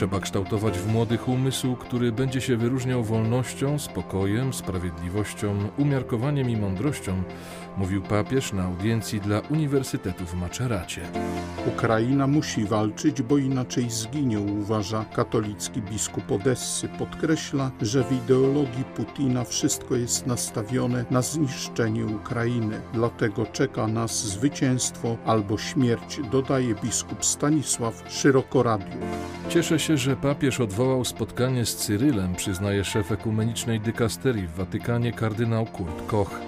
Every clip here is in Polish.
Trzeba kształtować w młodych umysł, który będzie się wyróżniał wolnością, spokojem, sprawiedliwością, umiarkowaniem i mądrością, mówił papież na audiencji dla Uniwersytetu w Maczeracie. Ukraina musi walczyć, bo inaczej zginie, uważa katolicki biskup Odessy. Podkreśla, że w ideologii Putina wszystko jest nastawione na zniszczenie Ukrainy. Dlatego czeka nas zwycięstwo albo śmierć, dodaje biskup Stanisław Szerokoradiu. Cieszę się, że papież odwołał spotkanie z Cyrylem, przyznaje szef ekumenicznej dykasterii w Watykanie kardynał Kurt Koch.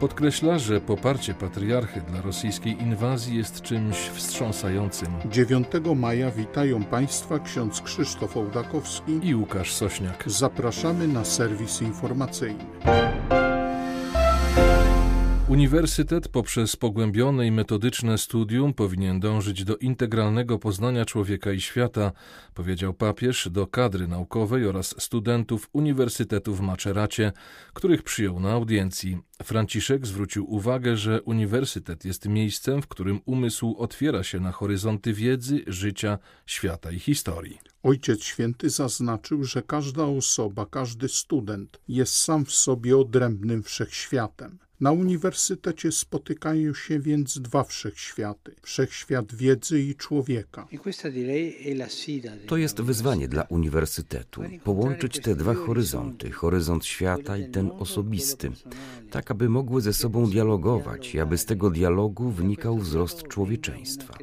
Podkreśla, że poparcie patriarchy dla rosyjskiej inwazji jest czymś wstrząsającym. 9 maja witają Państwa ksiądz Krzysztof Ołdakowski i Łukasz Sośniak. Zapraszamy na serwis informacyjny. Uniwersytet poprzez pogłębione i metodyczne studium powinien dążyć do integralnego poznania człowieka i świata, powiedział papież do kadry naukowej oraz studentów Uniwersytetu w Maczeracie, których przyjął na audiencji. Franciszek zwrócił uwagę, że uniwersytet jest miejscem, w którym umysł otwiera się na horyzonty wiedzy, życia, świata i historii. Ojciec Święty zaznaczył, że każda osoba, każdy student jest sam w sobie odrębnym wszechświatem. Na uniwersytecie spotykają się więc dwa wszechświaty: wszechświat wiedzy i człowieka. To jest wyzwanie dla uniwersytetu połączyć te dwa horyzonty horyzont świata i ten osobisty tak aby mogły ze sobą dialogować i aby z tego dialogu wynikał wzrost człowieczeństwa.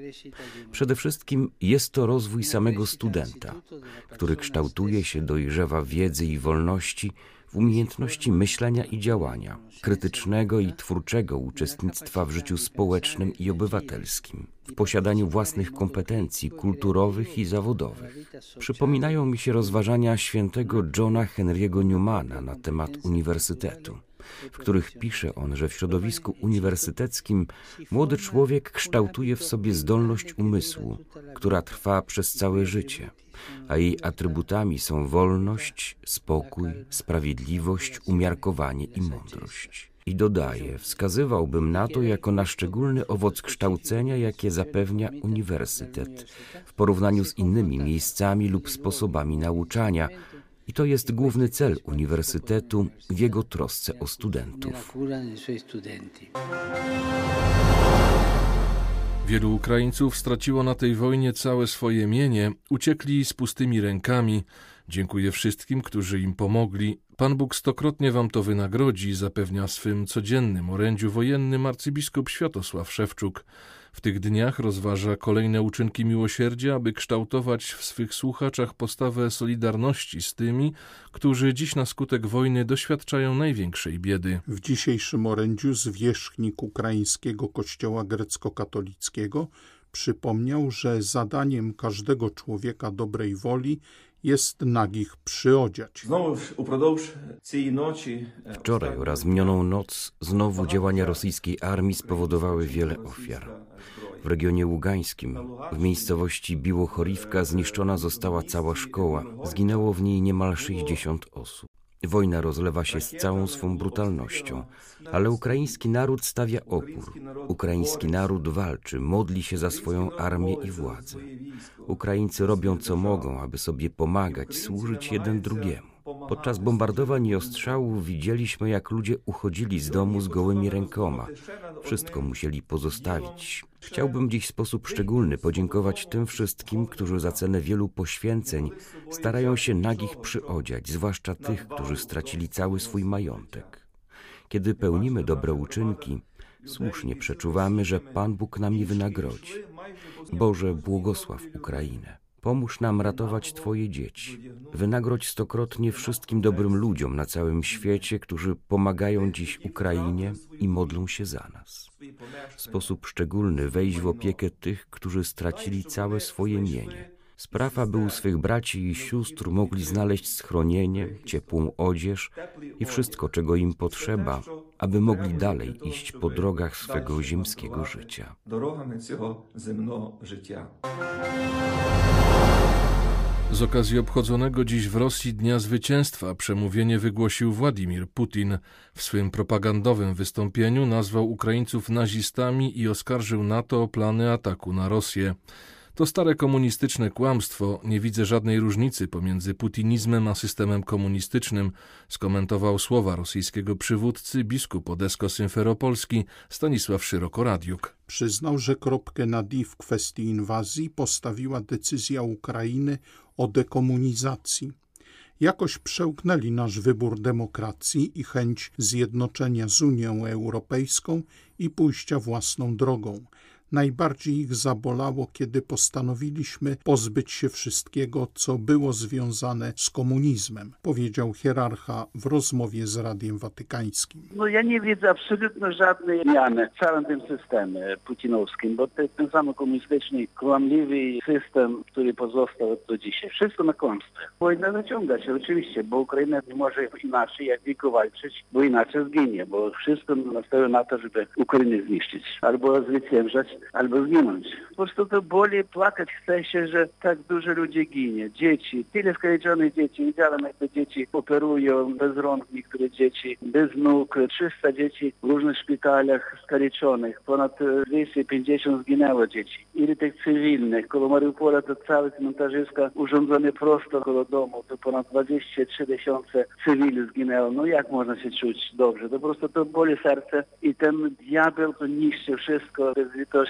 Przede wszystkim jest to rozwój samego studenta, który kształtuje się, dojrzewa wiedzy i wolności w umiejętności myślenia i działania, krytycznego i twórczego uczestnictwa w życiu społecznym i obywatelskim, w posiadaniu własnych kompetencji kulturowych i zawodowych. Przypominają mi się rozważania świętego Johna Henry'ego Newmana na temat uniwersytetu w których pisze on, że w środowisku uniwersyteckim młody człowiek kształtuje w sobie zdolność umysłu, która trwa przez całe życie, a jej atrybutami są wolność, spokój, sprawiedliwość, umiarkowanie i mądrość. I dodaje, wskazywałbym na to jako na szczególny owoc kształcenia, jakie zapewnia uniwersytet w porównaniu z innymi miejscami lub sposobami nauczania, i to jest główny cel uniwersytetu w jego trosce o studentów. Wielu Ukraińców straciło na tej wojnie całe swoje mienie, uciekli z pustymi rękami. Dziękuję wszystkim, którzy im pomogli. Pan Bóg stokrotnie wam to wynagrodzi, zapewnia swym codziennym orędziu wojennym arcybiskup Światosław Szewczuk. W tych dniach rozważa kolejne uczynki miłosierdzia, aby kształtować w swych słuchaczach postawę solidarności z tymi, którzy dziś na skutek wojny doświadczają największej biedy. W dzisiejszym orędziu zwierzchnik ukraińskiego kościoła grecko-katolickiego przypomniał, że zadaniem każdego człowieka dobrej woli jest nagich przyodziać. Wczoraj oraz minioną noc znowu działania rosyjskiej armii spowodowały wiele ofiar. W regionie Ługańskim, w miejscowości Biłochorivka zniszczona została cała szkoła. Zginęło w niej niemal 60 osób. Wojna rozlewa się z całą swą brutalnością, ale ukraiński naród stawia opór. Ukraiński naród walczy, modli się za swoją armię i władzę. Ukraińcy robią co mogą, aby sobie pomagać, służyć jeden drugiemu. Podczas bombardowań i ostrzałów widzieliśmy, jak ludzie uchodzili z domu z gołymi rękoma. Wszystko musieli pozostawić. Chciałbym dziś w sposób szczególny podziękować tym wszystkim, którzy za cenę wielu poświęceń starają się nagich przyodziać, zwłaszcza tych, którzy stracili cały swój majątek. Kiedy pełnimy dobre uczynki, słusznie przeczuwamy, że Pan Bóg nami wynagrodzi. Boże, błogosław Ukrainę. Pomóż nam ratować Twoje dzieci. Wynagrodź stokrotnie wszystkim dobrym ludziom na całym świecie, którzy pomagają dziś Ukrainie i modlą się za nas. W sposób szczególny wejdź w opiekę tych, którzy stracili całe swoje mienie. Spraw, aby u swych braci i sióstr mogli znaleźć schronienie, ciepłą odzież i wszystko, czego im potrzeba, aby mogli dalej iść po drogach swego ziemskiego życia. Z okazji obchodzonego dziś w Rosji Dnia Zwycięstwa przemówienie wygłosił Władimir Putin. W swym propagandowym wystąpieniu nazwał Ukraińców nazistami i oskarżył NATO o plany ataku na Rosję. To stare komunistyczne kłamstwo. Nie widzę żadnej różnicy pomiędzy putinizmem a systemem komunistycznym, skomentował słowa rosyjskiego przywódcy biskup Odesko-Symferopolski Stanisław Szyroko-Radiuk. Przyznał, że kropkę na D w kwestii inwazji postawiła decyzja Ukrainy o dekomunizacji. Jakoś przełknęli nasz wybór demokracji i chęć zjednoczenia z Unią Europejską i pójścia własną drogą – Najbardziej ich zabolało, kiedy postanowiliśmy pozbyć się wszystkiego, co było związane z komunizmem, powiedział hierarcha w rozmowie z Radiem Watykańskim. No ja nie widzę absolutnie żadnej zmiany w całym tym systemie putinowskim, bo to jest ten sam komunistyczny, kłamliwy system, który pozostał do dzisiaj. Wszystko na kłamstwie. Wojna zaciąga się oczywiście, bo Ukraina nie może inaczej jak tylko walczyć, bo inaczej zginie, bo wszystko nastaje na to, żeby Ukrainę zniszczyć albo zwyciężać, albo zginąć. Po prostu to boli, płakać chce się, że tak dużo ludzi ginie. Dzieci, tyle skaliczonych dzieci. Widziałem, jak te dzieci operują bez rąk niektóre dzieci, bez nóg. 300 dzieci w różnych szpitalach skaliczonych. Ponad 250 zginęło dzieci. Ile tych cywilnych. Koło Mariupola to całe cmentarzyska urządzone prosto koło domu. To ponad 23 tysiące cywili zginęło. No jak można się czuć dobrze? To po prostu to boli serce i ten diabeł to niszczy wszystko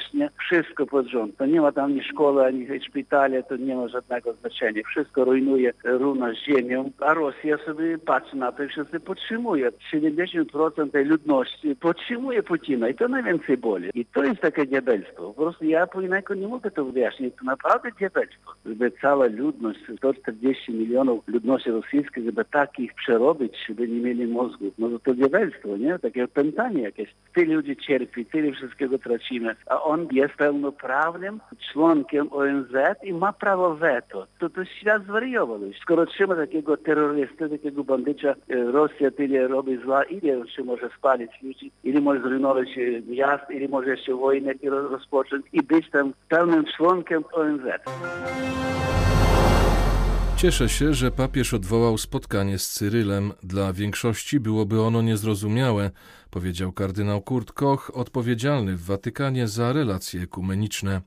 bezlitośnie wszystko pod rząd. To nie ma tam ani szkoły, ani szpitale, to nie ma żadnego znaczenia. Wszystko rujnuje równo z ziemią, a Rosja sobie patrzy na to i wszyscy podtrzymuje. 70% tej ludności podtrzymuje Putina i to najwięcej boli. I to jest takie diabelstwo. Po prostu ja po inaczej nie mogę to wyjaśnić. To naprawdę diabelstwo. Żeby cała ludność, 140 milionów ludności rosyjskiej, żeby tak ich przerobić, żeby nie mieli mózgu. No to to diabelstwo, nie? Takie opętanie jakieś. Tyle ludzi cierpi, tyle wszystkiego tracimy, a on jest pełnoprawnym członkiem ONZ i ma prawo weto. To to świat zwariował. Skoro trzyma takiego terrorysty, takiego bandycia, e, Rosja tyle robi zła, ile jeszcze może spalić ludzi, ile może zrujnować miast, ile może jeszcze wojnę rozpocząć i być tam pełnym członkiem ONZ. Cieszę się, że papież odwołał spotkanie z Cyrylem. Dla większości byłoby ono niezrozumiałe, powiedział kardynał Kurt Koch, odpowiedzialny w Watykanie za relacje ekumeniczne.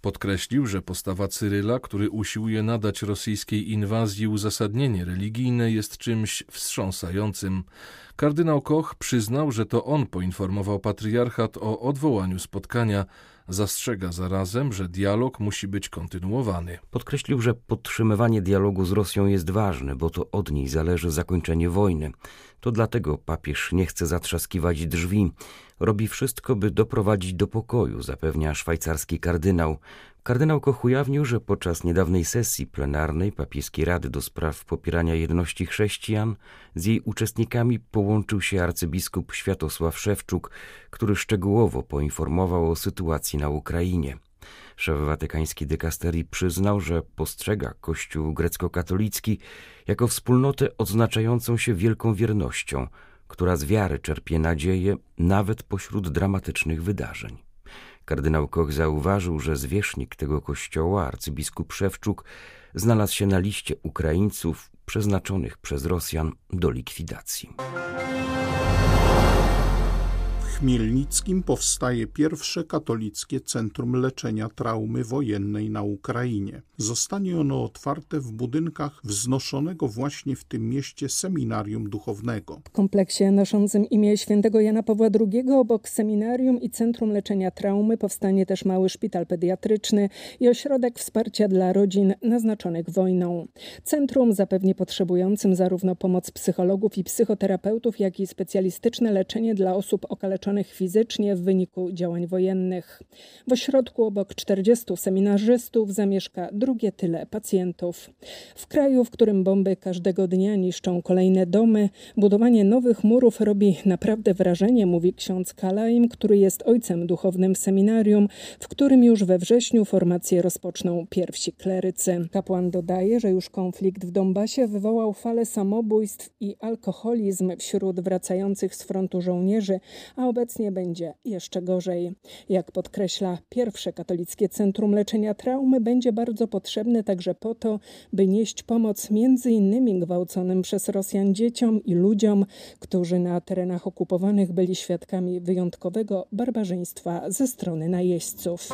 Podkreślił, że postawa Cyryla, który usiłuje nadać rosyjskiej inwazji uzasadnienie religijne, jest czymś wstrząsającym. Kardynał Koch przyznał, że to on poinformował patriarchat o odwołaniu spotkania. Zastrzega zarazem, że dialog musi być kontynuowany. Podkreślił, że podtrzymywanie dialogu z Rosją jest ważne, bo to od niej zależy zakończenie wojny. To dlatego papież nie chce zatrzaskiwać drzwi. Robi wszystko, by doprowadzić do pokoju, zapewnia szwajcarski kardynał. Kardynał Koch ujawnił, że podczas niedawnej sesji plenarnej papieskiej Rady do spraw popierania jedności chrześcijan z jej uczestnikami połączył się arcybiskup Światosław Szewczuk, który szczegółowo poinformował o sytuacji na Ukrainie. Szef watykańskiej dykasterii przyznał, że postrzega Kościół grecko-katolicki jako wspólnotę odznaczającą się wielką wiernością, która z wiary czerpie nadzieję nawet pośród dramatycznych wydarzeń. Kardynał Koch zauważył, że zwierzchnik tego kościoła, arcybiskup Szewczuk, znalazł się na liście Ukraińców przeznaczonych przez Rosjan do likwidacji. Chmielnickim powstaje pierwsze katolickie centrum leczenia traumy wojennej na Ukrainie. Zostanie ono otwarte w budynkach wznoszonego właśnie w tym mieście seminarium duchownego. W kompleksie noszącym imię świętego Jana Pawła II obok seminarium i centrum leczenia traumy powstanie też mały szpital pediatryczny i ośrodek wsparcia dla rodzin naznaczonych wojną. Centrum zapewni potrzebującym zarówno pomoc psychologów i psychoterapeutów, jak i specjalistyczne leczenie dla osób okaleczonych fizycznie w wyniku działań wojennych. W ośrodku obok 40 seminarzystów zamieszka drugie tyle pacjentów. W kraju, w którym bomby każdego dnia niszczą kolejne domy, budowanie nowych murów robi naprawdę wrażenie, mówi ksiądz Kalaim, który jest ojcem duchownym w seminarium, w którym już we wrześniu formację rozpoczną pierwsi klerycy. Kapłan dodaje, że już konflikt w Donbasie wywołał falę samobójstw i alkoholizm wśród wracających z frontu żołnierzy, a obecnie będzie jeszcze gorzej. Jak podkreśla pierwsze katolickie centrum leczenia traumy, będzie bardzo potrzebne także po to, by nieść pomoc innymi gwałconym przez Rosjan dzieciom i ludziom, którzy na terenach okupowanych byli świadkami wyjątkowego barbarzyństwa ze strony najeźdźców.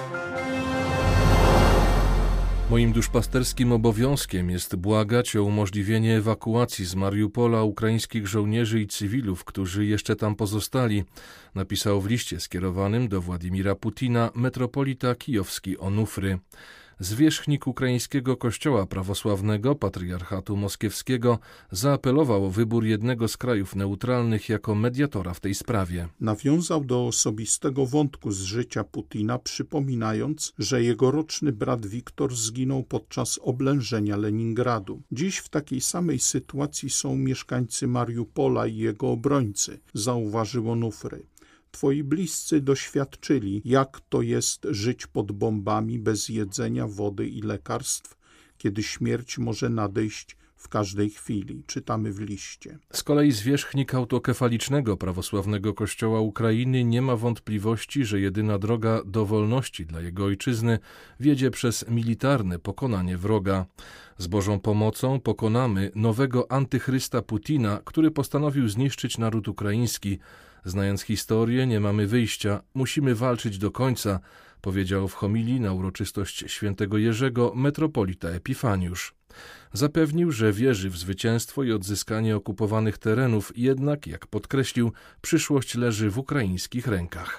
Moim duszpasterskim obowiązkiem jest błagać o umożliwienie ewakuacji z Mariupola ukraińskich żołnierzy i cywilów, którzy jeszcze tam pozostali, napisał w liście skierowanym do Władimira Putina metropolita kijowski Onufry. Zwierzchnik ukraińskiego kościoła prawosławnego, patriarchatu moskiewskiego, zaapelował o wybór jednego z krajów neutralnych jako mediatora w tej sprawie. Nawiązał do osobistego wątku z życia Putina, przypominając, że jego roczny brat Wiktor zginął podczas oblężenia Leningradu. Dziś w takiej samej sytuacji są mieszkańcy Mariupola i jego obrońcy, zauważył Onufry. Twoi bliscy doświadczyli, jak to jest żyć pod bombami bez jedzenia, wody i lekarstw, kiedy śmierć może nadejść w każdej chwili, czytamy w liście. Z kolei zwierzchnik autokefalicznego prawosławnego kościoła Ukrainy nie ma wątpliwości, że jedyna droga do wolności dla jego ojczyzny wiedzie przez militarne pokonanie wroga. Z Bożą pomocą pokonamy nowego antychrysta Putina, który postanowił zniszczyć naród ukraiński, Znając historię, nie mamy wyjścia, musimy walczyć do końca, powiedział w homilii na uroczystość świętego Jerzego metropolita Epifaniusz. Zapewnił, że wierzy w zwycięstwo i odzyskanie okupowanych terenów, jednak, jak podkreślił, przyszłość leży w ukraińskich rękach.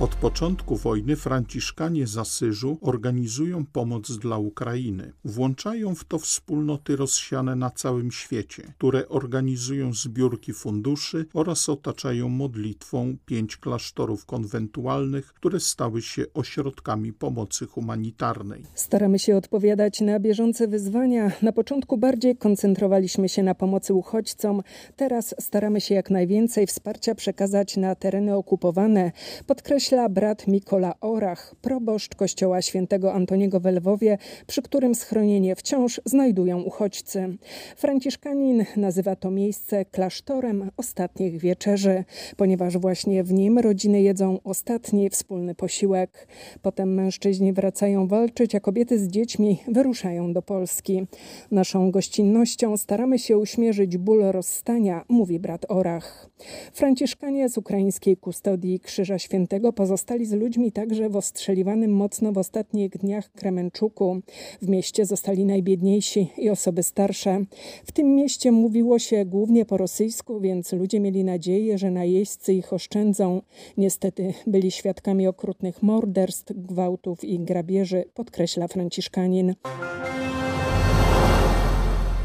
Od początku wojny Franciszkanie z Asyżu organizują pomoc dla Ukrainy. Włączają w to wspólnoty rozsiane na całym świecie, które organizują zbiórki funduszy oraz otaczają modlitwą pięć klasztorów konwentualnych, które stały się ośrodkami pomocy humanitarnej. Staramy się odpowiadać na bieżące wyzwania. Na początku bardziej koncentrowaliśmy się na pomocy uchodźcom, teraz staramy się jak najwięcej wsparcia przekazać na tereny okupowane. Podkreślam, podkreśla brat Mikola Orach, proboszcz kościoła świętego Antoniego w Lwowie, przy którym schronienie wciąż znajdują uchodźcy. Franciszkanin nazywa to miejsce klasztorem ostatnich wieczerzy, ponieważ właśnie w nim rodziny jedzą ostatni wspólny posiłek. Potem mężczyźni wracają walczyć, a kobiety z dziećmi wyruszają do Polski. Naszą gościnnością staramy się uśmierzyć ból rozstania, mówi brat Orach. Franciszkanie z ukraińskiej kustodii Krzyża Świętego pozostali z ludźmi także w ostrzeliwanym mocno w ostatnich dniach Kremenczuku. W mieście zostali najbiedniejsi i osoby starsze. W tym mieście mówiło się głównie po rosyjsku, więc ludzie mieli nadzieję, że najeźdźcy ich oszczędzą. Niestety byli świadkami okrutnych morderstw, gwałtów i grabieży, podkreśla Franciszkanin.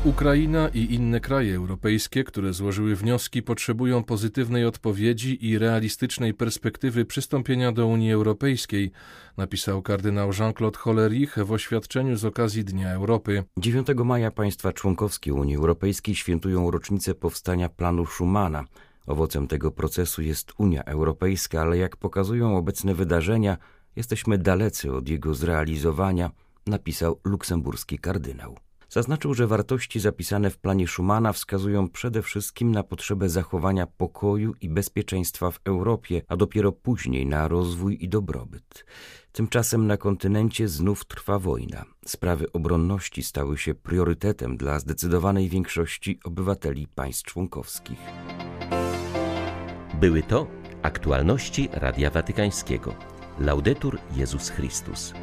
Ukraina i inne kraje europejskie, które złożyły wnioski, potrzebują pozytywnej odpowiedzi i realistycznej perspektywy przystąpienia do Unii Europejskiej, napisał kardynał Jean-Claude Hollerich w oświadczeniu z okazji Dnia Europy. 9 maja państwa członkowskie Unii Europejskiej świętują rocznicę powstania planu Schumana. Owocem tego procesu jest Unia Europejska, ale jak pokazują obecne wydarzenia, jesteśmy dalecy od jego zrealizowania, napisał luksemburski kardynał. Zaznaczył, że wartości zapisane w planie Schumana wskazują przede wszystkim na potrzebę zachowania pokoju i bezpieczeństwa w Europie, a dopiero później na rozwój i dobrobyt. Tymczasem na kontynencie znów trwa wojna. Sprawy obronności stały się priorytetem dla zdecydowanej większości obywateli państw członkowskich. Były to aktualności Radia Watykańskiego. Laudetur Jezus Chrystus.